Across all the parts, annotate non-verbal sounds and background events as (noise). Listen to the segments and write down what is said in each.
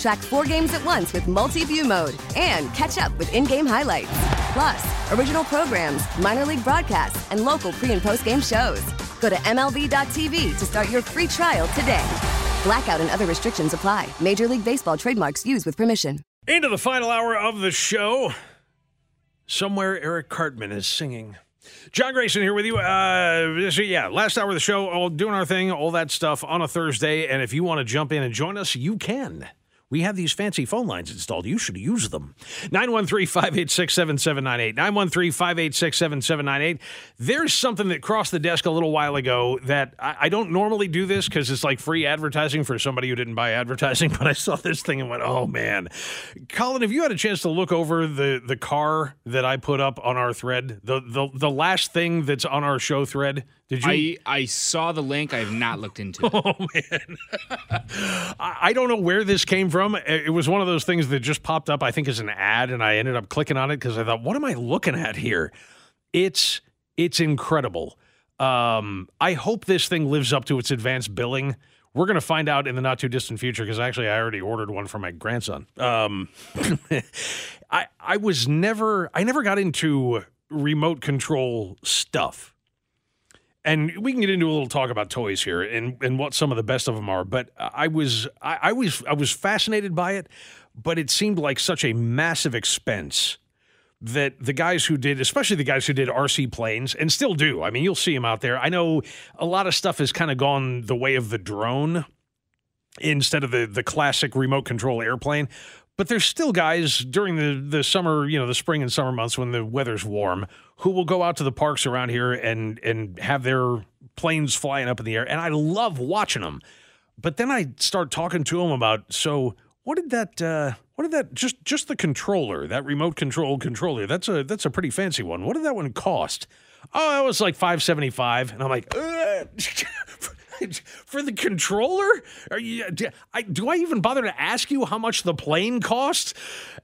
Track four games at once with multi view mode and catch up with in game highlights. Plus, original programs, minor league broadcasts, and local pre and post game shows. Go to MLB.tv to start your free trial today. Blackout and other restrictions apply. Major League Baseball trademarks used with permission. Into the final hour of the show. Somewhere Eric Cartman is singing. John Grayson here with you. Uh, so yeah, last hour of the show, all doing our thing, all that stuff on a Thursday. And if you want to jump in and join us, you can. We have these fancy phone lines installed. You should use them. 913 586 7798. 913 586 7798. There's something that crossed the desk a little while ago that I, I don't normally do this because it's like free advertising for somebody who didn't buy advertising, (laughs) but I saw this thing and went, oh man. Colin, have you had a chance to look over the, the car that I put up on our thread? The, the, the last thing that's on our show thread? Did you? I, I saw the link. I have not looked into it. (laughs) Oh man, (laughs) I don't know where this came from. It was one of those things that just popped up. I think as an ad, and I ended up clicking on it because I thought, "What am I looking at here?" It's it's incredible. Um, I hope this thing lives up to its advanced billing. We're going to find out in the not too distant future because actually I already ordered one for my grandson. Um, (laughs) I I was never I never got into remote control stuff and we can get into a little talk about toys here and, and what some of the best of them are. But I was I, I was I was fascinated by it, but it seemed like such a massive expense that the guys who did, especially the guys who did RC planes, and still do. I mean, you'll see them out there. I know a lot of stuff has kind of gone the way of the drone instead of the the classic remote control airplane. But there's still guys during the, the summer, you know, the spring and summer months when the weather's warm, who will go out to the parks around here and and have their planes flying up in the air. And I love watching them. But then I start talking to them about so what did that uh, what did that just just the controller that remote control controller that's a that's a pretty fancy one. What did that one cost? Oh, that was like five seventy five, and I'm like. (laughs) for the controller? Are you, do I, do I even bother to ask you how much the plane cost?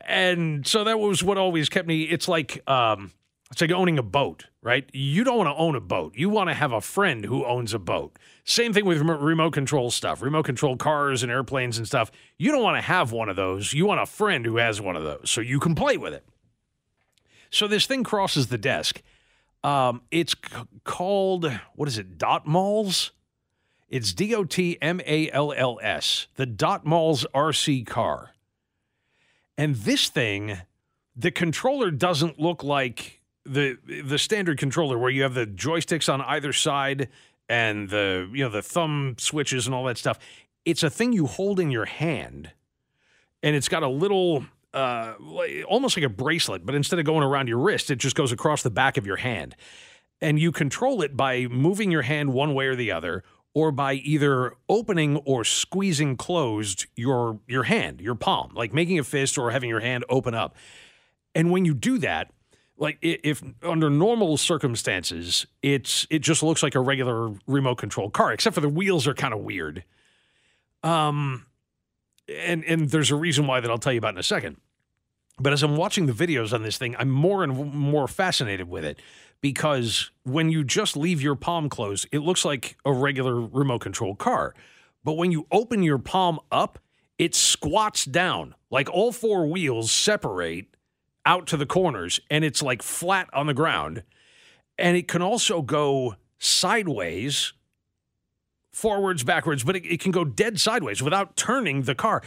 And so that was what always kept me. It's like um, it's like owning a boat, right? You don't want to own a boat. You want to have a friend who owns a boat. Same thing with remote control stuff, remote control cars and airplanes and stuff. You don't want to have one of those. You want a friend who has one of those so you can play with it. So this thing crosses the desk. Um, it's c- called what is it? Dot malls. It's D O T M A L L S, the Dot Malls RC car. And this thing, the controller doesn't look like the the standard controller where you have the joysticks on either side and the you know the thumb switches and all that stuff. It's a thing you hold in your hand, and it's got a little uh, almost like a bracelet, but instead of going around your wrist, it just goes across the back of your hand. And you control it by moving your hand one way or the other, or by either opening or squeezing closed your your hand, your palm, like making a fist or having your hand open up. And when you do that, like if under normal circumstances, it's it just looks like a regular remote control car, except for the wheels are kind of weird. Um, and and there's a reason why that I'll tell you about in a second. But as I'm watching the videos on this thing, I'm more and more fascinated with it because when you just leave your palm closed, it looks like a regular remote control car. But when you open your palm up, it squats down. Like all four wheels separate out to the corners and it's like flat on the ground. And it can also go sideways, forwards, backwards, but it, it can go dead sideways without turning the car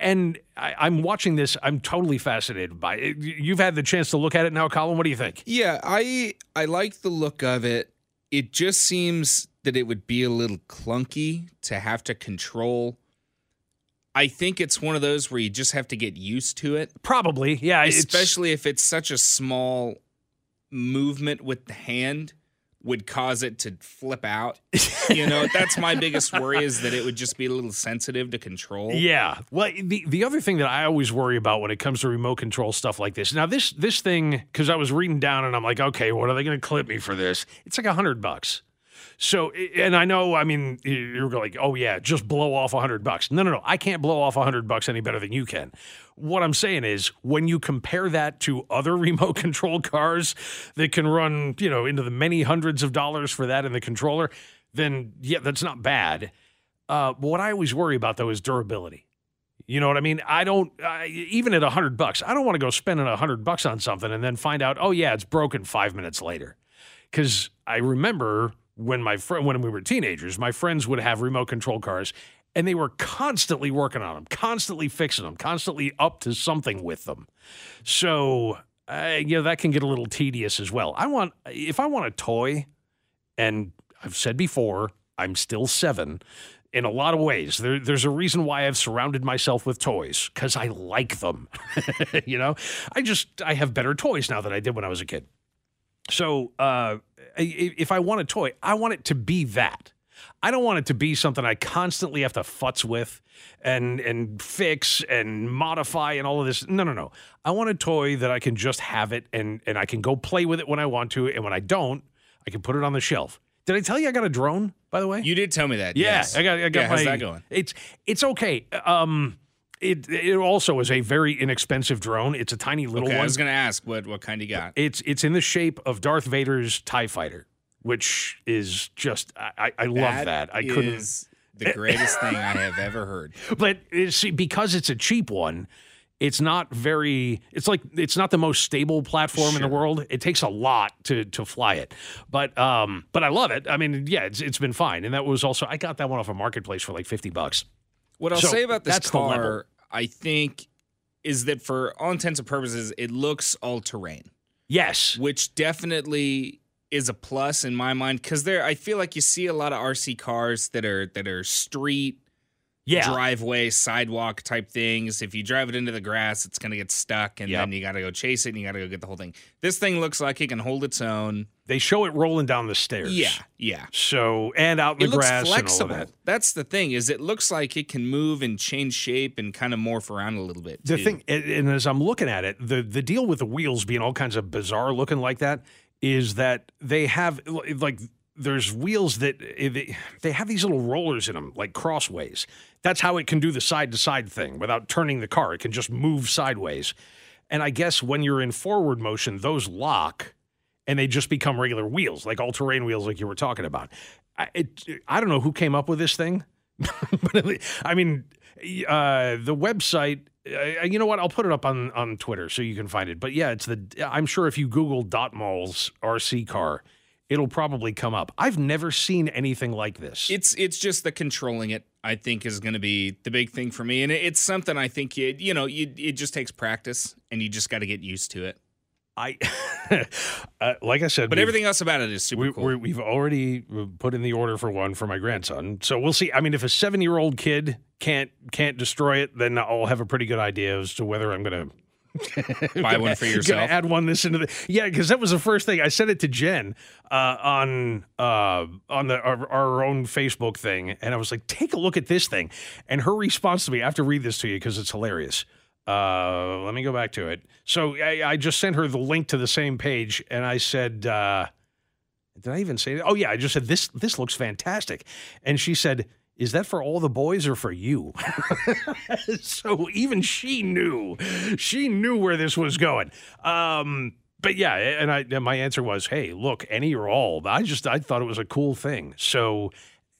and I, am watching this. I'm totally fascinated by it. You've had the chance to look at it now, Colin. What do you think? Yeah, I I like the look of it. It just seems that it would be a little clunky to have to control. I think it's one of those where you just have to get used to it, Probably, yeah. especially if it's such a small movement with the hand would cause it to flip out. (laughs) you know, that's my biggest worry is that it would just be a little sensitive to control. Yeah. Well, the the other thing that I always worry about when it comes to remote control stuff like this. Now this this thing because I was reading down and I'm like, okay, what are they going to clip me for this? It's like a hundred bucks. So, and I know, I mean, you're like, oh yeah, just blow off a hundred bucks. No, no, no, I can't blow off a hundred bucks any better than you can. What I'm saying is, when you compare that to other (laughs) remote control cars that can run, you know, into the many hundreds of dollars for that in the controller, then yeah, that's not bad. Uh, what I always worry about though is durability. You know what I mean? I don't I, even at a hundred bucks. I don't want to go spending a hundred bucks on something and then find out, oh yeah, it's broken five minutes later. Because I remember when my when we were teenagers, my friends would have remote control cars, and they were constantly working on them, constantly fixing them, constantly up to something with them. So uh, you know that can get a little tedious as well. I want if I want a toy, and I've said before, I'm still seven. In a lot of ways, there, there's a reason why I've surrounded myself with toys because I like them. (laughs) you know, I just I have better toys now than I did when I was a kid. So uh, if I want a toy, I want it to be that. I don't want it to be something I constantly have to futz with and and fix and modify and all of this. No, no, no. I want a toy that I can just have it and and I can go play with it when I want to, and when I don't, I can put it on the shelf. Did I tell you I got a drone? By the way, You did tell me that. yeah, yes. I got. I got yeah, my. how's that going? It's it's okay. Um, it it also is a very inexpensive drone. It's a tiny little Okay, I was going to ask what what kind you got. It's it's in the shape of Darth Vader's Tie Fighter, which is just I, I love that. I couldn't, the greatest thing I have ever heard. (laughs) but see because it's a cheap one. It's not very. It's like it's not the most stable platform in the world. It takes a lot to to fly it, but um, but I love it. I mean, yeah, it's it's been fine, and that was also I got that one off a marketplace for like fifty bucks. What I'll So, say about this that's the level. car, I think, is that for all intents and purposes, it looks all terrain, Yes, which definitely is a plus in my mind because there I feel like you see a lot of RC cars that are that are street yeah, driveway sidewalk type things. If you drive it into the grass, it's gonna get stuck, and Yep. then you got to go chase it, and you got to go get the whole thing. This thing looks like it can hold its own. they show it rolling down the stairs. Yeah, yeah. So and out in It the looks grass flexible. and all of that. That's the thing is it looks like it can move and change shape and kind of morph around a little bit. The too. thing, and and as I'm looking at it, the the deal with the wheels being all kinds of bizarre looking like that is that they have like there's wheels that eh, they- have these little rollers in them, like crossways. That's how it can do the side to side thing without turning the car. It can just move sideways. And I guess when you're in forward motion, those lock and they just become regular wheels, like all terrain wheels, like you were talking about. I, it, I don't know who came up with this thing, (laughs) but I mean, uh, the website. Uh, you know what? I'll put it up on on Twitter so you can find it. But yeah, it's the. I'm sure if you Google Dot Malls RC car, it'll probably come up. I've never seen anything like this. It's it's just the controlling it. I think is going to be the big thing for me, and it, it's something I think you you know you, it just takes practice, and you just got to get used to it. I, (laughs) uh, like I said, But everything else about it is super we, cool. we're, we've already put in the order for one for my grandson, so we'll see. I mean, if a seven-year-old kid can't can't destroy it, then I'll have a pretty good idea as to whether I'm going to (laughs) Buy one for yourself. add one this into the yeah, because that was the first thing I said it to Jen uh, on uh, on the our, our own Facebook thing, and I was like, "Take a look at this thing," and her response to me, I have to read this to you because it's hilarious. Uh, let me go back to it. So I, I just sent her the link to the same page, and I said, uh, "Did I even say that?" Oh yeah, I just said this. This looks fantastic, and she said. Is that for all the boys or for you? (laughs) so even she knew, she knew where this was going. Um, but yeah, and I and my answer was, hey, look, any or all. I just I thought it was a cool thing. So,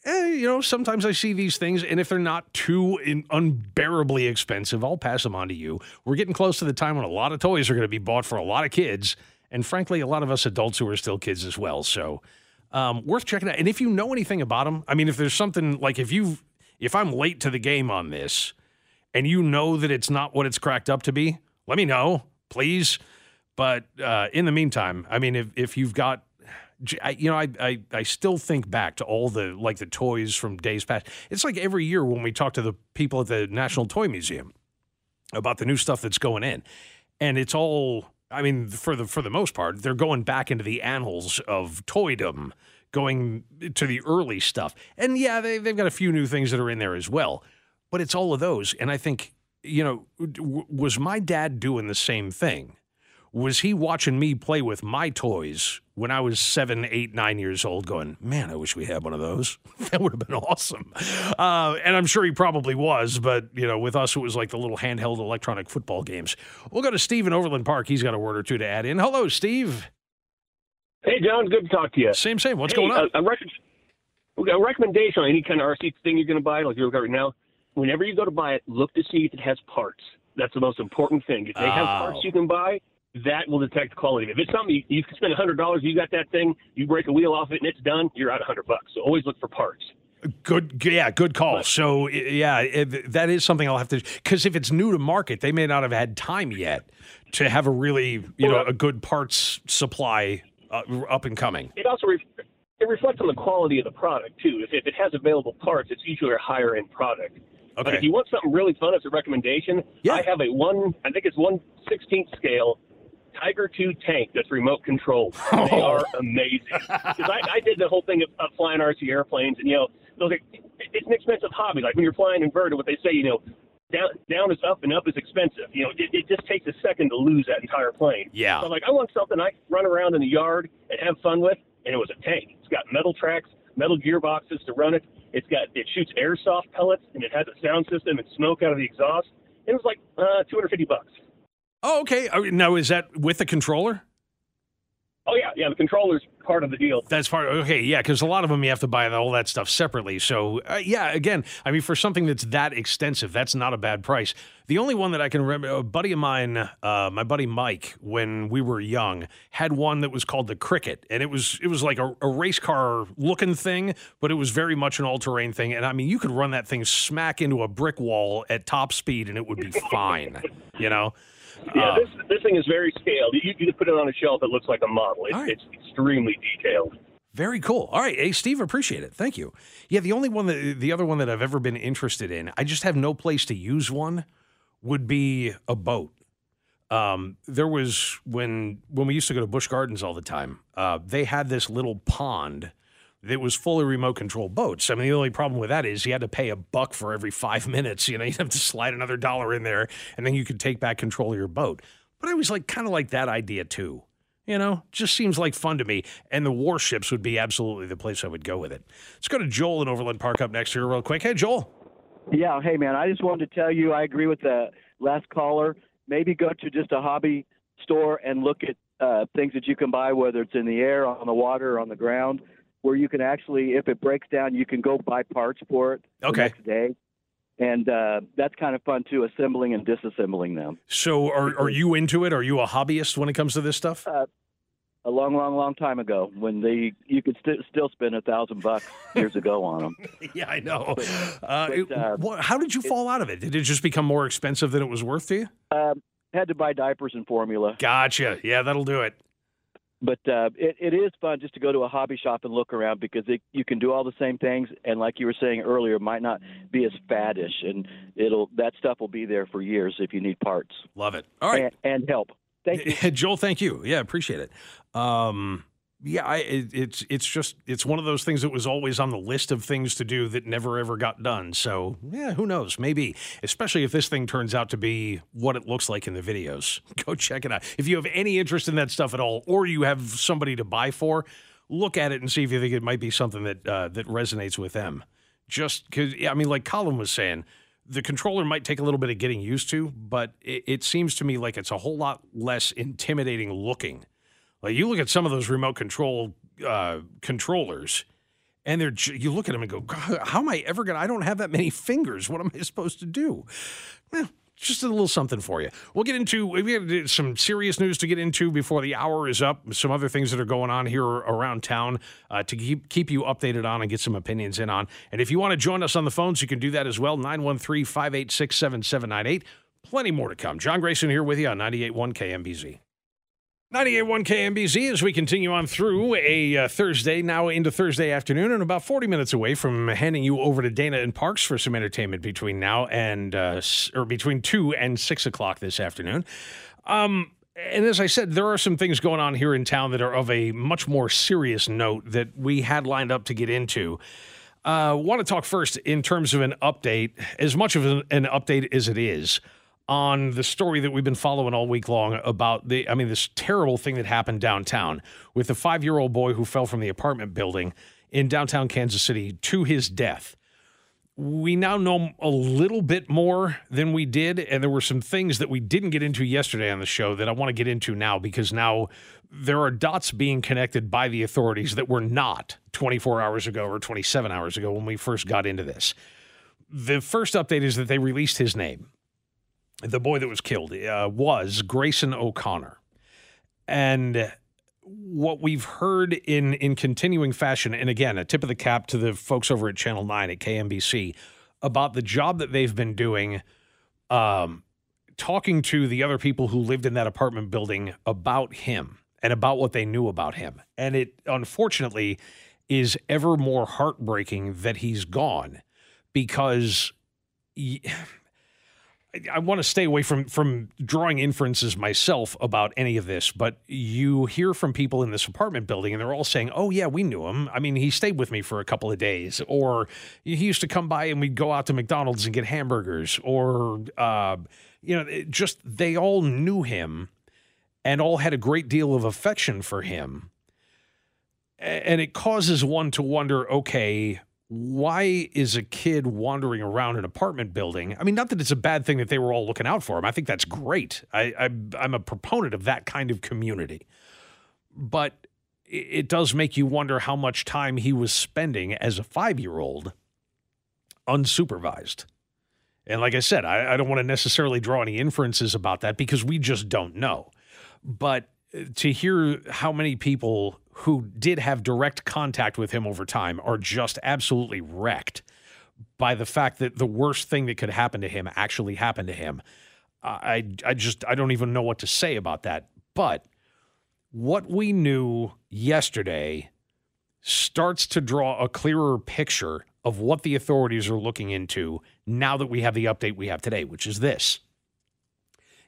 eh, you know, sometimes I see these things, and if they're not too in, unbearably expensive, I'll pass them on to you. We're getting close to the time when a lot of toys are going to be bought for a lot of kids, and frankly, a lot of us adults who are still kids as well. So, um, worth checking out. And if you know anything about them, I mean, if there's something like if you if I'm late to the game on this, and you know that it's not what it's cracked up to be, let me know, please. But uh, in the meantime, I mean, if if you've got you know, I, I I still think back to all the like the toys from days past. It's like every year when we talk to the people at the National Toy Museum about the new stuff that's going in, and it's all. I mean, for the for the most part, they're going back into the annals of toydom, going to the early stuff, and yeah, they, they've got a few new things that are in there as well. But it's all of those, and I think you know, w- was my dad doing the same thing? Was he watching me play with my toys when I was seven, eight, nine years old, going, man, I wish we had one of those. (laughs) that would have been awesome. Uh, and I'm sure he probably was, but you know, with us, it was like the little handheld electronic football games. We'll go to Steve in Overland Park. He's got a word or two to add in. Hello, Steve. Hey, John. Good to talk to you. Same, same. What's hey, going on? A, a, rec- a recommendation on any kind of RC thing you're going to buy, like you're looking right now. Whenever you go to buy it, look to see if it has parts. That's the most important thing. If they oh. have parts you can buy, that will detect the quality. If it's something you, you can spend a hundred dollars, you got that thing, you break a wheel off it and it's done, you're out a hundred bucks. So always look for parts. Good, yeah, good call. But, so yeah, it, that is something I'll have to because if it's new to market, they may not have had time yet to have a really, you know, a good parts supply uh, up and coming. It also re- it reflects on the quality of the product too. If, if it has available parts, it's usually a higher end product. Okay. But if you want something really fun as a recommendation, yeah. I have a one, I think it's one sixteenth scale Tiger 2 tank that's remote controlled. (laughs) Oh. They are amazing. Because I, I did the whole thing of, of flying RC airplanes, and you know, those it's an expensive hobby. Like when you're flying inverted, what they say, you know, down down is up and up is expensive. You know, it, it just takes a second to lose that entire plane. Yeah. So I'm like, I want something I can run around in the yard and have fun with, and it was a tank. It's got metal tracks, metal gearboxes to run it. It's got it shoots airsoft pellets, and it has a sound system and smoke out of the exhaust. It was like uh, 250 bucks. Oh, okay. Uh, now, is that with the controller? Oh yeah, yeah. The controller's part of the deal. That's part. Okay, yeah, because a lot of them you have to buy all that stuff separately. So uh, yeah, again, I mean, for something that's that extensive, that's not a bad price. The only one that I can remember, a buddy of mine, uh, my buddy Mike, when we were young, had one that was called the Cricket, and it was it was like a, a race car looking thing, but it was very much an all terrain thing. And I mean, you could run that thing smack into a brick wall at top speed, and it would be fine. you know. Yeah, uh, this this thing is very scaled. You, you put it on a shelf, it looks like a model. It's, right. it's extremely detailed. Very cool. All right, hey Steve, appreciate it. Thank you. Yeah, the only one that the other one that I've ever been interested in, I just have no place to use one, would be a boat. Um, there was when when we used to go to Busch Gardens all the time. Uh, they had this little pond that was fully remote control boats. I mean, the only problem with that is you had to pay a buck for every five (laughs) minutes. You know, you'd have to slide another dollar in there, and then you could take back control of your boat. But I was like, kind of like that idea too. You know, just seems like fun to me. And the warships would be absolutely the place I would go with it. Let's go to Joel in Overland Park up next here, real quick. Hey, Joel. Yeah, hey, man. I just wanted to tell you I agree with the last caller. Maybe go to just a hobby store and look at uh, things that you can buy, whether it's in the air, on the water, or on the ground where you can actually, if it breaks down, you can go buy parts for it okay. the next day. And uh, that's kind of fun too, assembling and disassembling them. So, are are you into it? Are you a hobbyist when it comes to this stuff? Uh, a long, long, long time ago, when they you could st- still spend a thousand bucks years ago on them. (laughs) yeah, I know. But, uh, but, uh, what, how did you fall out of it? Did it just become more expensive than it was worth to you? Um, had to buy diapers and formula. Gotcha. Yeah, that'll do it but uh, it, it is fun just to go to a hobby shop and look around because it, you can do all the same things. And like you were saying earlier it might not be as faddish and it'll that stuff will be there for years if you need parts. Love it. All right. And, and help. Thank you. (laughs) Joel thank you. Yeah appreciate it. Um, yeah, I, it, it's it's just it's one of those things that was always on the list of things to do that never ever got done. So yeah, who knows? Maybe, especially if this thing turns out to be what it looks like in the videos. (laughs) Go check it out. If you have any interest in that stuff at all, or you have somebody to buy for, look at it and see if you think it might be something that uh, that resonates with them. Just because, I mean, like Colin was saying, the controller might take a little bit of getting used to, but it, it seems to me like it's a whole lot less intimidating looking like you look at some of those remote control uh, controllers, and they're you look at them and go, "How am I ever gonna? I don't have that many fingers. What am I supposed to do?" Well, just a little something for you. We'll get into we have some serious news to get into before the hour is up. Some other things that are going on here around town uh, to keep keep you updated on and get some opinions in on. And if you want to join us on the phones, you can do that as well. 913-586-7798. Plenty more to come. John Grayson here with you on 98.1 KMBZ. 98.1 KMBZ as we continue on through a uh, Thursday, now into Thursday afternoon, and about 40 minutes away from handing you over to Dana and Parks for some entertainment between now and, uh, or between 2 and 6 o'clock this afternoon. Um, and as I said, there are some things going on here in town that are of a much more serious note that we had lined up to get into. Uh, want to talk first in terms of an update, as much of an, an update as it is on the story that we've been following all week long about the, I mean, this terrible thing that happened downtown with the five year old boy who fell from the apartment building in downtown Kansas City to his death. We now know a little bit more than we did, and there were some things that we didn't get into yesterday on the show that I want to get into now because now there are dots being connected by the authorities that were not 24 hours ago or 27 hours ago when we first got into this. The first update is that they released his name the boy that was killed uh, was Grayson O'Connor. And what we've heard in in continuing fashion, and again, a tip of the cap to the folks over at Channel 9 at KMBC about the job that they've been doing, um, talking to the other people who lived in that apartment building about him and about what they knew about him. And it unfortunately is ever more heartbreaking that he's gone because. I want to stay away from from drawing inferences myself about any of this, but you hear from people in this apartment building, and they're all saying, "Oh yeah, we knew him. I mean, he stayed with me for a couple of days, or he used to come by and we'd go out to McDonald's and get hamburgers, or uh, you know, just they all knew him, and all had a great deal of affection for him." And it causes one to wonder, okay, why is a kid wandering around an apartment building? I mean, not that it's a bad thing that they were all looking out for him. I think that's great. I, I am a proponent of that kind of community, but it does make you wonder how much time he was spending as a five year old unsupervised. And like I said, I, I don't want to necessarily draw any inferences about that because we just don't know. But uh, to hear how many people who did have direct contact with him over time are just absolutely wrecked by the fact that the worst thing that could happen to him actually happened to him. I I just I don't even know what to say about that. But what we knew yesterday starts to draw a clearer picture of what the authorities are looking into now that we have the update we have today, which is this.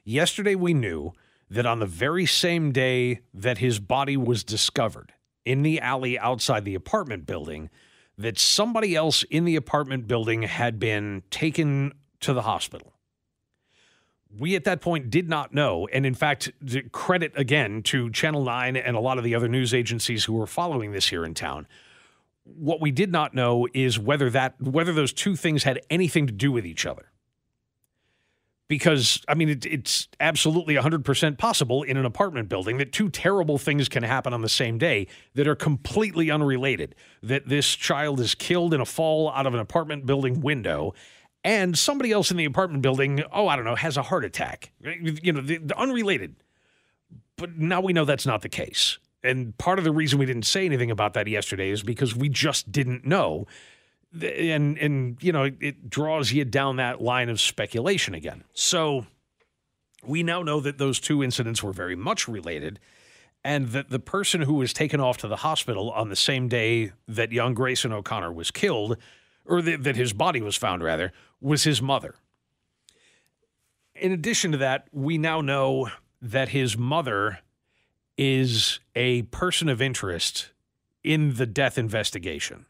Yesterday we knew that on the very same day that his body was discovered in the alley outside the apartment building, that somebody else in the apartment building had been taken to the hospital. We at that point did not know. And in fact, credit again to Channel 9 and a lot of the other news agencies who were following this here in town. What we did not know is whether that whether those two things had anything to do with each other because I mean it, it's absolutely 100% possible in an apartment building that two terrible things can happen on the same day that are completely unrelated. That this child is killed in a fall out of an apartment building window and somebody else in the apartment building, oh, I don't know, has a heart attack. You know, the, the unrelated. But now we know that's not the case. And part of the reason we didn't say anything about that yesterday is because we just didn't know and and you know it draws you down that line of speculation again. So we now know that those two incidents were very much related and that the person who was taken off to the hospital on the same day that young Grayson O'Connor was killed or the, that his body was found rather was his mother. In addition to that, we now know that his mother is a person of interest in the death investigation.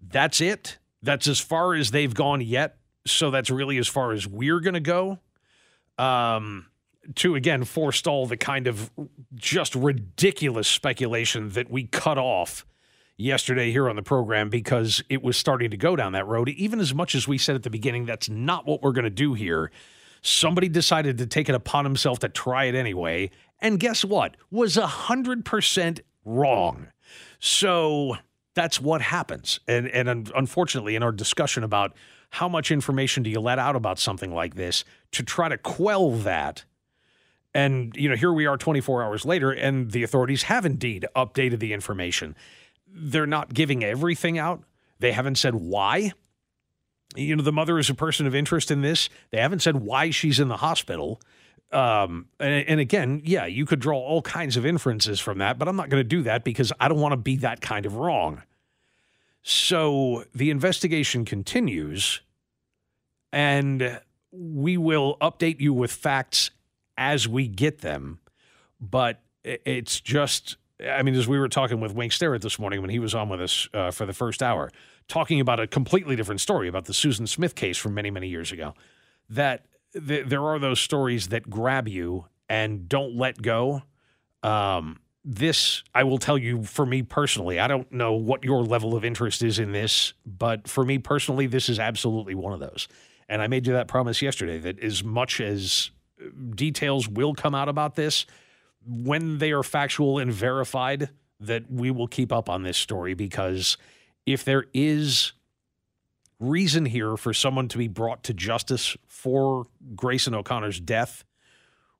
That's it. That's as far as they've gone yet. So that's really as far as we're going to go. Um, to again forestall the kind of just ridiculous speculation that we cut off yesterday here on the program because it was starting to go down that road. Even as much as we said at the beginning, that's not what we're going to do here. Somebody decided to take it upon himself to try it anyway. And guess what? Was 100% wrong. So that's what happens. And and unfortunately, in our discussion about how much information do you let out about something like this to try to quell that. And you know, here we are 24 hours later, and the authorities have indeed updated the information. They're not giving everything out. They haven't said why. You know, the mother is a person of interest in this. They haven't said why she's in the hospital. Um, and, and, again, yeah, you could draw all kinds of inferences from that, but I'm not going to do that because I don't want to be that kind of wrong. So the investigation continues, and we will update you with facts as we get them. But it's just, I mean, as we were talking with Wink Sterrett this morning when he was on with us uh, for the first hour, talking about a completely different story about the Susan Smith case from many, many years ago, that th- there are those stories that grab you and don't let go. Um, this, I will tell you, for me personally, I don't know what your level of interest is in this, but for me personally, this is absolutely one of those. And I made you that promise yesterday that as much as details will come out about this, when they are factual and verified, that we will keep up on this story because if there is reason here for someone to be brought to justice for Grayson O'Connor's death,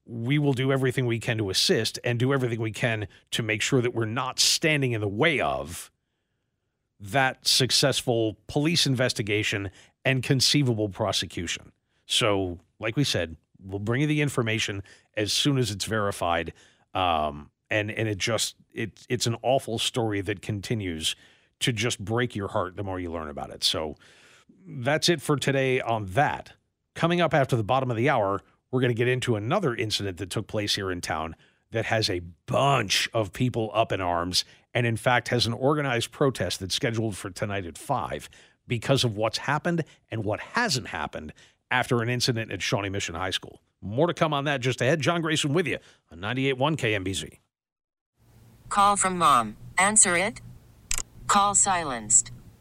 we will do everything we can to assist and do everything we can to make sure that we're not standing in the way of that successful police investigation and conceivable prosecution. So, like we said, we'll bring you the information as soon as it's verified. Um, and and it just it it's an awful story that continues to just break your heart the more you learn about it. So that's it for today on that. Coming up after the bottom of the hour, we're going to get into another incident that took place here in town that has a bunch of people up in arms and, in fact, has an organized protest that's scheduled for tonight at 5 because of what's happened and what hasn't happened after an incident at Shawnee Mission High School. More to come on that just ahead. John Grayson with you on 98.1 KMBZ. Call from mom. Answer it. Call silenced.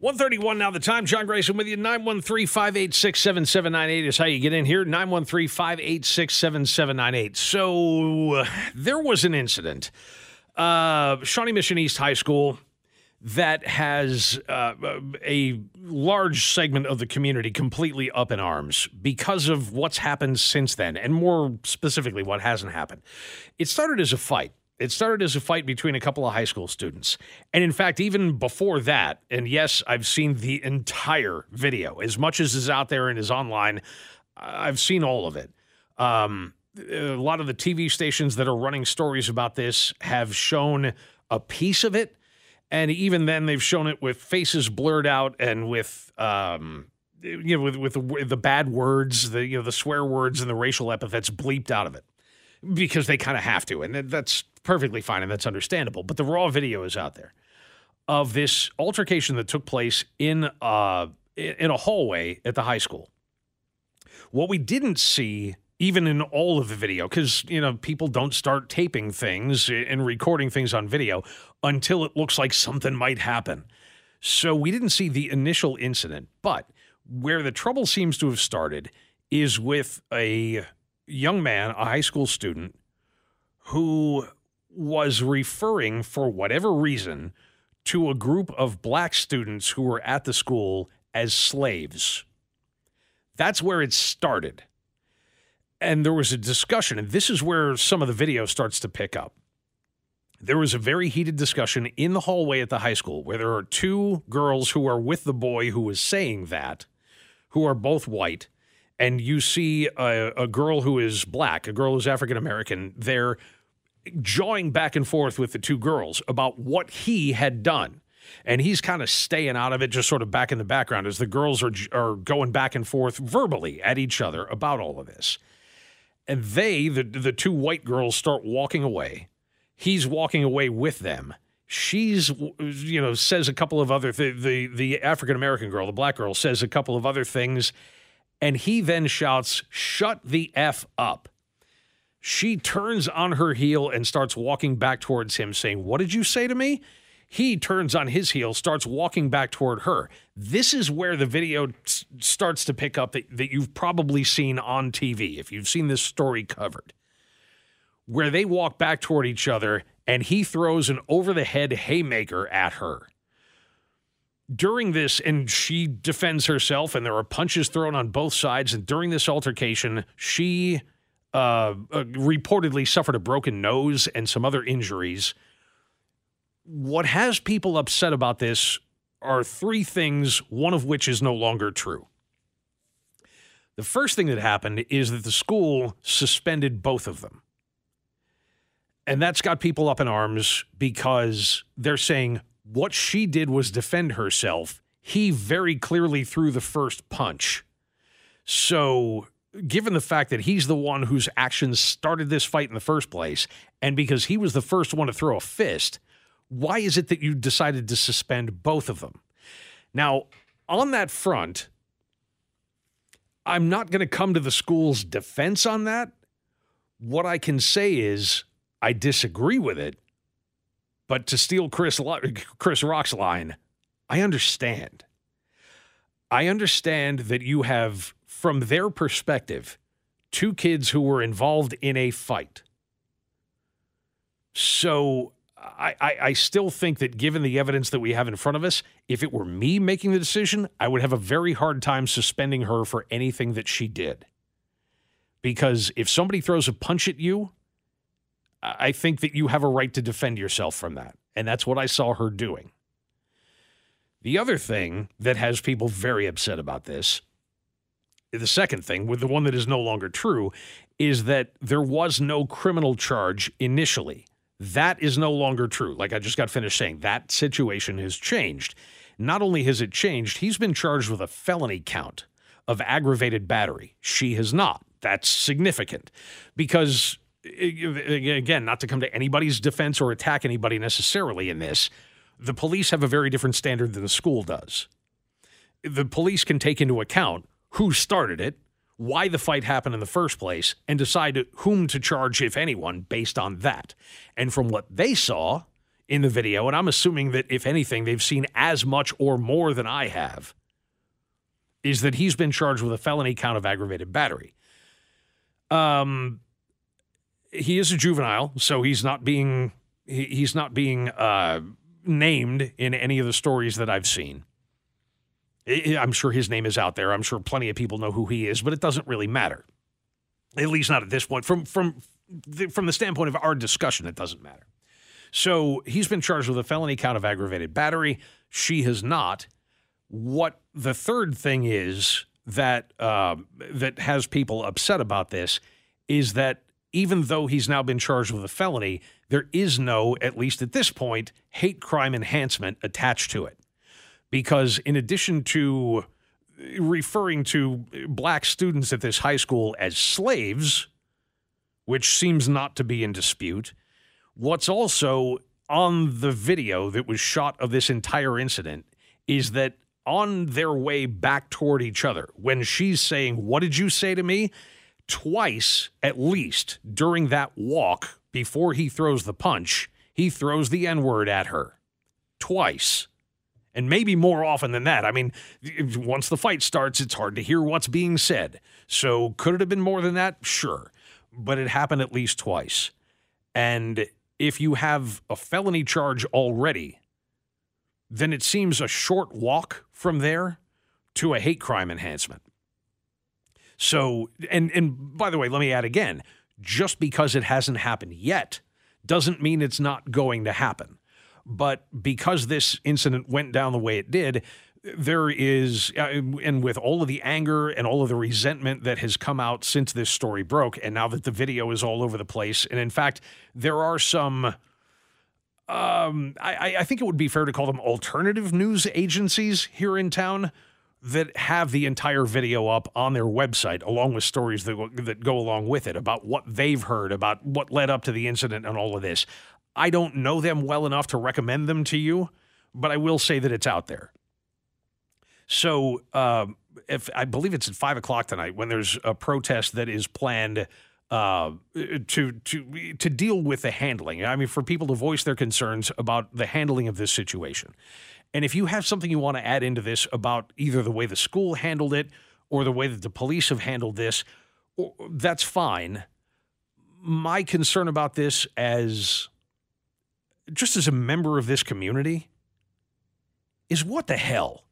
131 now the time. John Grayson with you. 913 586 7798 is how you get in here. 913 586 7798. So uh, there was an incident. Uh, Shawnee Mission East High School that has uh, a large segment of the community completely up in arms because of what's happened since then, and more specifically, what hasn't happened. It started as a fight. It started as a fight between a couple of high school students. And in fact, even before that, and yes, I've seen the entire video, as much as is out there and is online, I've seen all of it. Um, a lot of the TV stations that are running stories about this have shown a piece of it. And even then, they've shown it with faces blurred out and with, um, you know, with, with the, the bad words, the, you know, the swear words and the racial epithets bleeped out of it because they kind of have to. And that's perfectly fine and that's understandable. But the raw video is out there of this altercation that took place in uh, in a hallway at the high school. What we didn't see even in all of the video because you know people don't start taping things and recording things on video until it looks like something might happen so we didn't see the initial incident but where the trouble seems to have started is with a young man a high school student who was referring, for whatever reason, to a group of black students who were at the school as slaves. That's where it started. And there was a discussion, and this is where some of the video starts to pick up. There was a very heated discussion in the hallway at the high school where there are two girls who are with the boy who was saying that, who are both white. And you see a, a girl who is black, a girl who's African American, there jawing back and forth with the two girls about what he had done. And he's kind of staying out of it, just sort of back in the background as the girls are, are going back and forth verbally at each other about all of this. And they, the, the two white girls, start walking away. He's walking away with them. She's, you know, says a couple of other th- the the African American girl, the black girl, says a couple of other things, and he then shouts, "Shut the f up." She turns on her heel and starts walking back towards him, saying, What did you say to me? He turns on his heel, starts walking back toward her. This is where the video starts to pick up that, that you've probably seen on TV, if you've seen this story covered, where they walk back toward each other and he throws an over the head haymaker at her. During this, and she defends herself, and there are punches thrown on both sides. And during this altercation, she uh, uh, reportedly suffered a broken nose and some other injuries. What has people upset about this are three things, one of which is no longer true. The first thing that happened is that the school suspended both of them. And that's got people up in arms because they're saying what she did was defend herself. He very clearly threw the first punch. So given the fact that he's the one whose actions started this fight in the first place, and because he was the first one to throw a fist, why is it that you decided to suspend both of them? Now, on that front, I'm not going to come to the school's defense on that. What I can say is I disagree with it, but to steal Chris Chris Rock's line, I understand. I understand that you have from their perspective, two kids who were involved in a fight. So I, I, I, still think that given the evidence that we have in front of us, if it were me making the decision, I would have a very hard time suspending her for anything that she did. Because if somebody throws a punch at you, I think that you have a right to defend yourself from that. And that's what I saw her doing. The other thing that has people very upset about this the second thing, with the one that is no longer true, is that there was no criminal charge initially. That is no longer true. Like I just got finished saying, that situation has changed. Not only has it changed, he's been charged with a felony count of aggravated battery. She has not. That's significant because, again, not to come to anybody's defense or attack anybody necessarily in this, the police have a very different standard than the school does. The police can take into account who started it, why the fight happened in the first place, and decide whom to charge, if anyone, based on that. And from what they saw in the video, and I'm assuming that if anything, they've seen as much or more than I have, is that he's been charged with a felony count of aggravated battery. Um, he is a juvenile, so he's not being he's not being uh, named in any of the stories that I've seen. I'm sure his name is out there. I'm sure plenty of people know who he is, but it doesn't really matter. At least not at this point. From from the, from the standpoint of our discussion, it doesn't matter. So he's been charged with a felony count of aggravated battery. She has not. What the third thing is that uh, that has people upset about this is that even though he's now been charged with a felony, there is no, at least at this point, hate crime enhancement attached to it because in addition to referring to black students at this high school as slaves, which seems not to be in dispute, what's also on the video that was shot of this entire incident is that on their way back toward each other, when she's saying, What did you say to me? Twice, at least, during that walk before he throws the punch, he throws the N word at her. Twice and maybe more often than that. I mean, once the fight starts, it's hard to hear what's being said. So could it have been more than that? Sure. But it happened at least twice. And if you have a felony charge already, then it seems a short walk from there to a hate crime enhancement. So, and and by the way, let me add again, just because it hasn't happened yet doesn't mean it's not going to happen. But because this incident went down the way it did, there is, uh, and with all of the anger and all of the resentment that has come out since this story broke, and now that the video is all over the place, and in fact, there are some. Um, I, I think it would be fair to call them alternative news agencies here in town that have the entire video up on their website, along with stories that, that go along with it about what they've heard, about what led up to the incident, and all of this. I don't know them well enough to recommend them to you, but I will say that it's out there. So, um, if I believe it's at five o'clock tonight, when there's a protest that is planned uh, to to to deal with the handling. I mean, for people to voice their concerns about the handling of this situation. And if you have something you want to add into this about either the way the school handled it or the way that the police have handled this, that's fine. My concern about this as just as a member of this community is what the hell?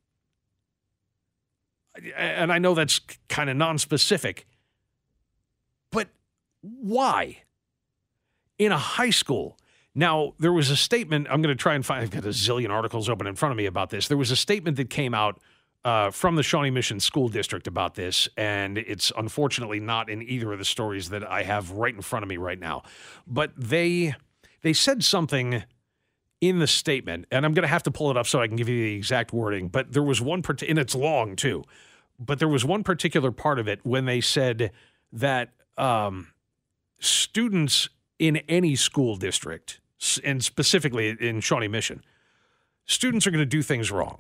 And I know that's kind of non-specific, but why? In a high school, now, there was a statement. I'm going to try and find. I've got a zillion articles open in front of me about this. There was a statement that came out uh, from the Shawnee Mission School District about this, and it's unfortunately not in either of the stories that I have right in front of me right now. But they they said something in the statement, and I'm going to have to pull it up so I can give you the exact wording. But there was one, and it's long too. But there was one particular part of it when they said that um, students in any school district and specifically in Shawnee Mission, students are going to do things wrong.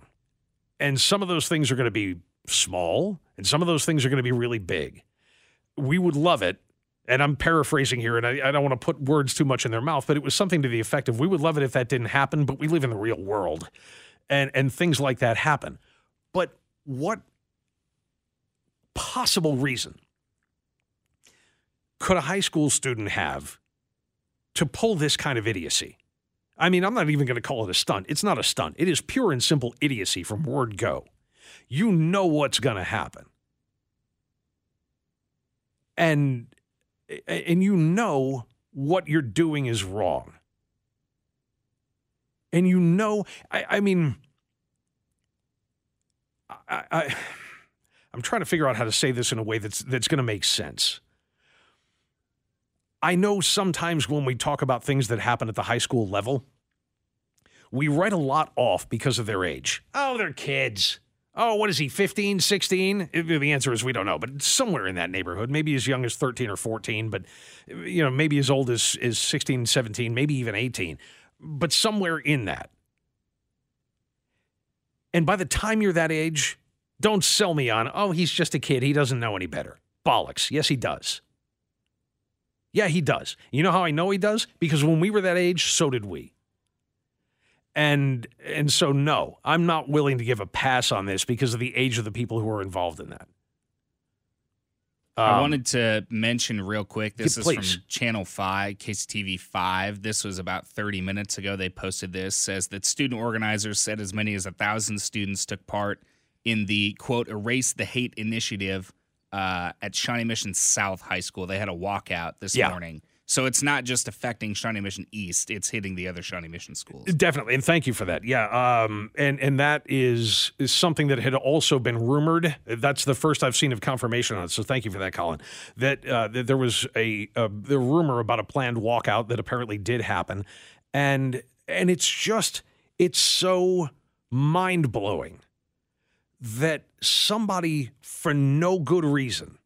And some of those things are going to be small, and some of those things are going to be really big. We would love it. And I'm paraphrasing here, and I, I don't want to put words too much in their mouth, but it was something to the effect of we would love it if that didn't happen, but we live in the real world and, and things like that happen. But what possible reason could a high school student have to pull this kind of idiocy. I mean, I'm not even going to call it a stunt. It's not a stunt. It is pure and simple idiocy from word go. You know what's going to happen. And and you know what you're doing is wrong. And you know, I, I mean, I, I, (sighs) I'm trying to figure out how to say this in a way that's that's going to make sense. I know sometimes when we talk about things that happen at the high school level, we write a lot off because of their age. Oh, they're kids. Oh, what is he, 15, 16? The answer is we don't know, but somewhere in that neighborhood, maybe as young as 13 or 14, but you know, maybe as old as, as 16, 17, maybe even 18, but somewhere in that. And by the time you're that age, don't sell me on, oh, he's just a kid. He doesn't know any better. Bollocks. Yes, he does. Yeah, he does. You know how I know he does? Because when we were that age, so did we. And and so no, I'm not willing to give a pass on this because of the age of the people who are involved in that. Um, I wanted to mention real quick. This is please. from Channel Five, KCTV Five. This was about 30 minutes ago. They posted this. Says that student organizers said as many as a thousand students took part in the quote "Erase the Hate" initiative uh, at Shawnee Mission South High School. They had a walkout this yeah. morning. So it's not just affecting Shawnee Mission East; it's hitting the other Shawnee Mission schools. Definitely, and thank you for that. Yeah, um, and and that is is something that had also been rumored. That's the first I've seen of confirmation on it. So thank you for that, Colin. That, uh, that there was a, a the rumor about a planned walkout that apparently did happen, and and it's just it's so mind blowing that somebody, for no good reason,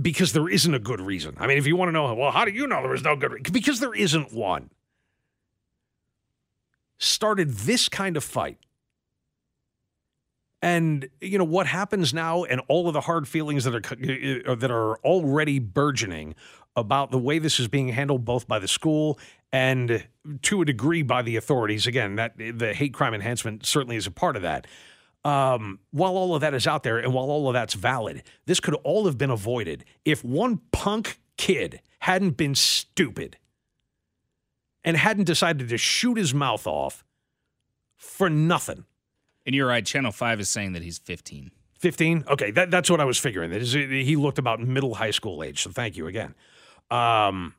because there isn't a good reason. I mean, if you want to know, well, how do you know there was no good reason? Because there isn't one. Started this kind of fight. And you know what happens now, and all of the hard feelings that are uh, that are already burgeoning about the way this is being handled, both by the school and to a degree by the authorities. Again, that the hate crime enhancement certainly is a part of that um, while all of that is out there and while all of that's valid, this could all have been avoided if one punk kid hadn't been stupid and hadn't decided to shoot his mouth off for nothing. And you're right. Channel 5 is saying that he's 15. 15? Okay, that, that's what I was figuring. That is, he looked about middle high school age. So thank you again. Um,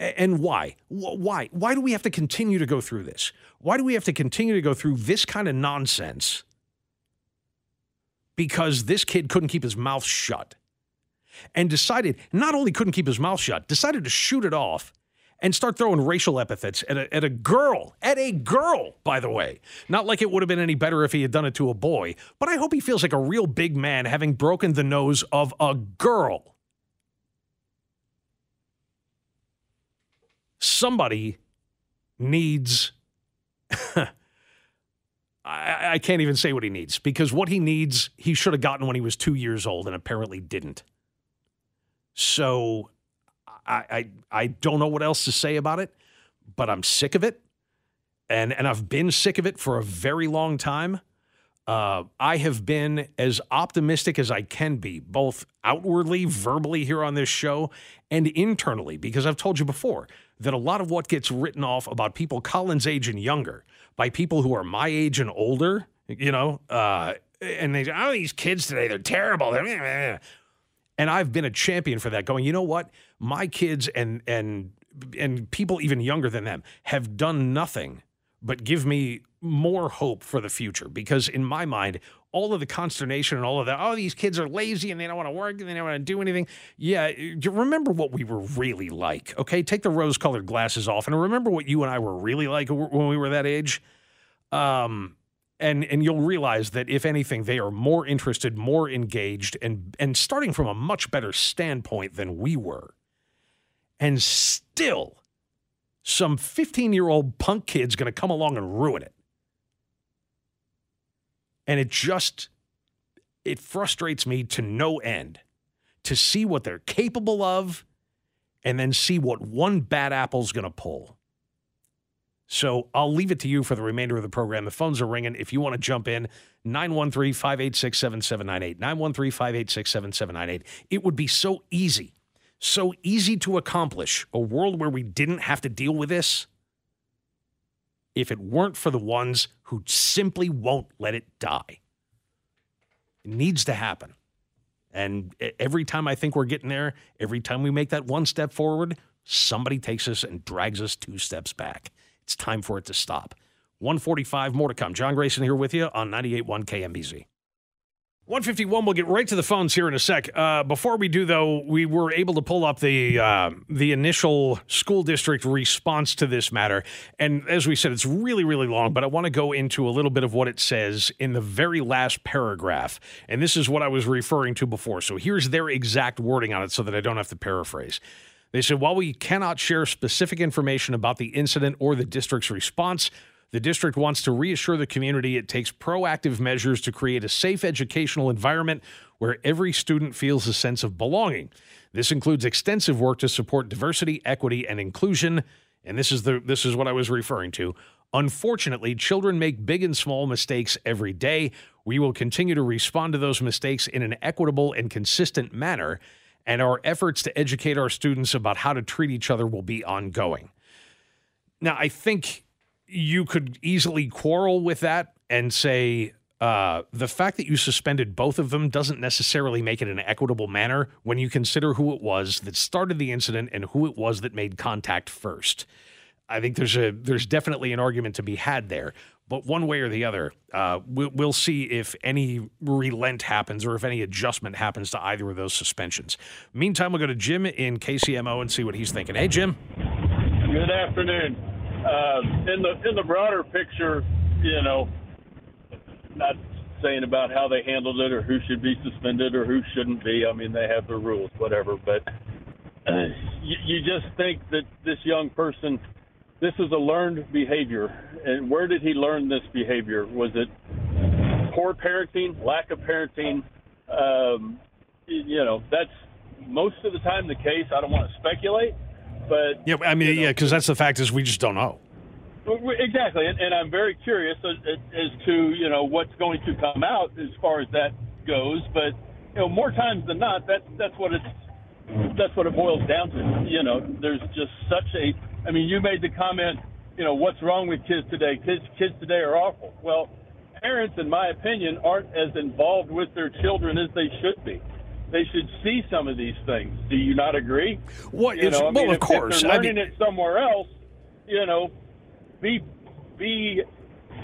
and why? Why? Why do we have to continue to go through this? Why do we have to continue to go through this kind of nonsense because this kid couldn't keep his mouth shut and decided not only couldn't keep his mouth shut, decided to shoot it off and start throwing racial epithets at a, at a girl, at a girl, by the way. Not like it would have been any better if he had done it to a boy, but I hope he feels like a real big man having broken the nose of a girl. Somebody needs. (laughs) I, I can't even say what he needs because what he needs, he should have gotten when he was two years old and apparently didn't. So I, I, I don't know what else to say about it, but I'm sick of it. And, and I've been sick of it for a very long time. Uh, I have been as optimistic as I can be, both outwardly, verbally here on this show, and internally, because I've told you before that a lot of what gets written off about people Colin's age and younger by people who are my age and older, you know, uh, and they say, oh, these kids today, they're terrible. And I've been a champion for that, going, you know what? My kids and and and people even younger than them have done nothing but give me more hope for the future. Because in my mind, all of the consternation and all of that, oh, these kids are lazy and they don't want to work and they don't want to do anything. Yeah, remember what we were really like, okay? Take the rose colored glasses off and remember what you and I were really like when we were that age. Um, and and you'll realize that if anything, they are more interested, more engaged, and and starting from a much better standpoint than we were. And still, some 15 year old punk kid's going to come along and ruin it. And it just, it frustrates me to no end to see what they're capable of and then see what one bad apple's going to pull. So I'll leave it to you for the remainder of the program. The phones are ringing. If you want to jump in, 913 586 7798. 913 586 7798. It would be so easy, so easy to accomplish a world where we didn't have to deal with this if it weren't for the ones who simply won't let it die. It needs to happen. And every time I think we're getting there, every time we make that one step forward, somebody takes us and drags us two steps back. It's time for it to stop. 145 more to come. John Grayson here with you on 98.1 KMBZ. 151. We'll get right to the phones here in a sec. Uh, before we do, though, we were able to pull up the uh, the initial school district response to this matter, and as we said, it's really really long. But I want to go into a little bit of what it says in the very last paragraph, and this is what I was referring to before. So here's their exact wording on it, so that I don't have to paraphrase. They said while we cannot share specific information about the incident or the district's response. The district wants to reassure the community it takes proactive measures to create a safe educational environment where every student feels a sense of belonging. This includes extensive work to support diversity, equity, and inclusion. And this is the this is what I was referring to. Unfortunately, children make big and small mistakes every day. We will continue to respond to those mistakes in an equitable and consistent manner, and our efforts to educate our students about how to treat each other will be ongoing. Now, I think you could easily quarrel with that and say uh, the fact that you suspended both of them doesn't necessarily make it an equitable manner when you consider who it was that started the incident and who it was that made contact first. I think there's a there's definitely an argument to be had there, but one way or the other, uh, we'll, we'll see if any relent happens or if any adjustment happens to either of those suspensions. Meantime, we'll go to Jim in KCMO and see what he's thinking. Hey, Jim. Good afternoon uh, in the in the broader picture, you know, not saying about how they handled it or who should be suspended or who shouldn't be. I mean, they have their rules, whatever. But uh, you, you just think that this young person, this is a learned behavior, and where did he learn this behavior? Was it poor parenting, lack of parenting? Um, you know, that's most of the time the case. I don't want to speculate but yeah, I mean, you know, yeah, because that's the fact is we just don't know. Exactly, and, and I'm very curious as, as, to you know what's going to come out as far as that goes. But you know, more times than not, that's that's what it's that's what it boils down to. You know, there's just such a. I mean, you made the comment. You know, what's wrong with kids today? Kids kids today are awful. Well, parents, in my opinion, aren't as involved with their children as they should be they should see some of these things. Do you not agree? What? You know, well, mean, of if, course. If they're learning I mean, it somewhere else, you know, be be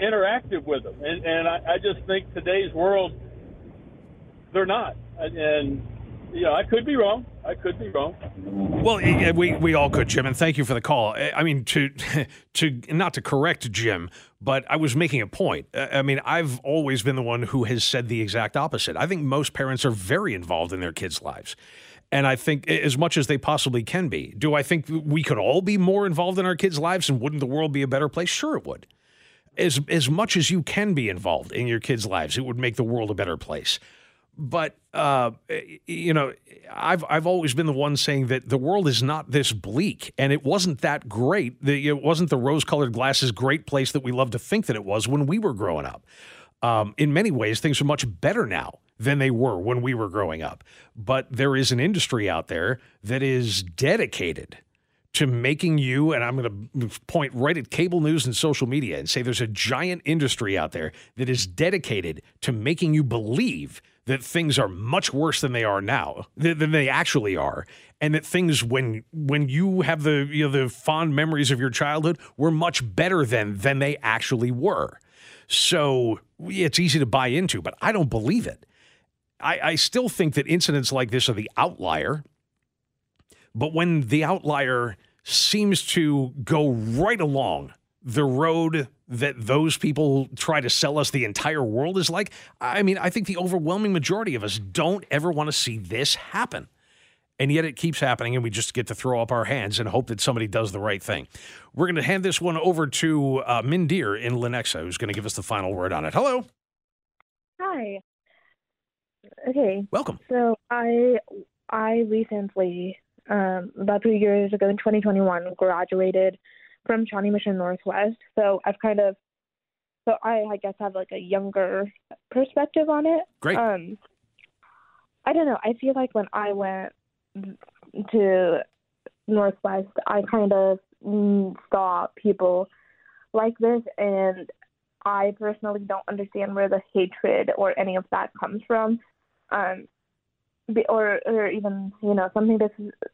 interactive with them. And and I, I just think today's world, they're not. And, and you know, I could be wrong. I could be wrong. Well, we we all could, Jim, and thank you for the call. I mean, to (laughs) to not to correct Jim, but I was making a point. I mean, I've always been the one who has said the exact opposite. I think most parents are very involved in their kids' lives. And I think as much as they possibly can be. Do I think we could all be more involved in our kids' lives and wouldn't the world be a better place? Sure, it would. As, as much as you can be involved in your kids' lives, it would make the world a better place. But uh, you know, I've I've always been the one saying that the world is not this bleak, and it wasn't that great. The, it wasn't the rose-colored glasses great place that we love to think that it was when we were growing up. Um, in many ways, things are much better now than they were when we were growing up. But there is an industry out there that is dedicated to making you, and I'm going to point right at cable news and social media and say there's a giant industry out there that is dedicated to making you believe that things are much worse than they are now, than they actually are, and that things when when you have the you know the fond memories of your childhood were much better than than they actually were. So it's easy to buy into, but I don't believe it. I, I still think that incidents like this are the outlier. But when the outlier seems to go right along the road that those people try to sell us the entire world is like, I mean, I think the overwhelming majority of us don't ever want to see this happen. And yet it keeps happening, and we just get to throw up our hands and hope that somebody does the right thing. We're going to hand this one over to uh, Mindir in Lenexa, who's going to give us the final word on it. Hello. Hi. Okay. Welcome. So I I recently, um, about three years ago in 2021, graduated from Shawnee Mission Northwest. So I've kind of, so I I guess have like a younger perspective on it. Great. Um, I don't know. I feel like when I went to Northwest, I kind of saw people like this, and I personally don't understand where the hatred or any of that comes from um, or or even you know something to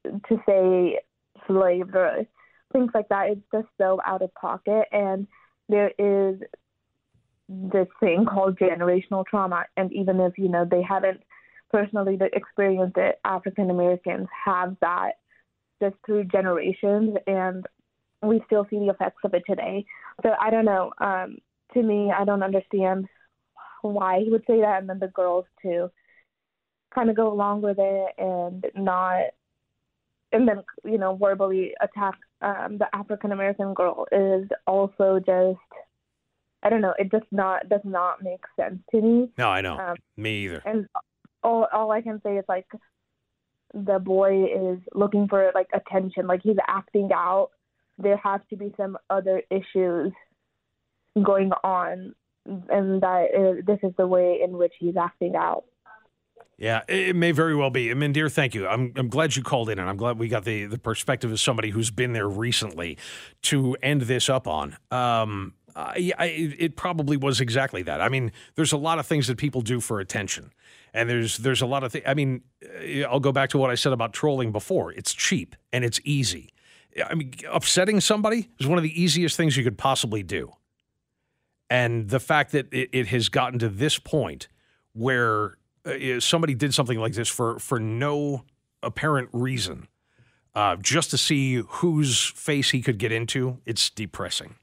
to say slave or things like that. It's just so out of pocket, and there is this thing called generational trauma. And even if you know they haven't personally experienced it, African Americans have that just through generations, and we still see the effects of it today. So I don't know. Um, to me, I don't understand why he would say that, and then the girls too kind of go along with it and not and then you know verbally attack um the African American girl is also just I don't know, it does not does not make sense to me. No, I know. Um, me either. And all all I can say is like the boy is looking for like attention, like he's acting out. There has to be some other issues going on, and that is, this is the way in which he's acting out. Yeah, it may very well be. I mean, dear, thank you. I'm, I'm glad you called in, and I'm glad we got the, the perspective of somebody who's been there recently to end this up on. Um, I, I, it probably was exactly that. I mean, there's a lot of things that people do for attention, and there's there's a lot of things. I mean, uh, I'll go back to what I said about trolling before. It's cheap and it's easy. I mean, upsetting somebody is one of the easiest things you could possibly do. And the fact that it, it has gotten to this point where uh, somebody did something like this for for no apparent reason, uh, just to see whose face he could get into, it's depressing.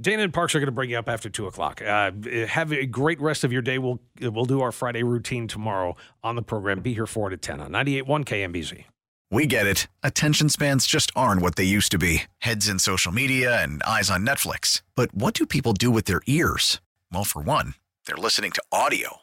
Dana and Parks are going to bring you up after two o'clock. Uh, have a great rest of your day. We'll we'll do our Friday routine tomorrow on the program. Be here four to ten on 98.1 KMBZ. We get it. Attention spans just aren't what they used to be. Heads in social media and eyes on Netflix. But what do people do with their ears? Well, for one, they're listening to audio.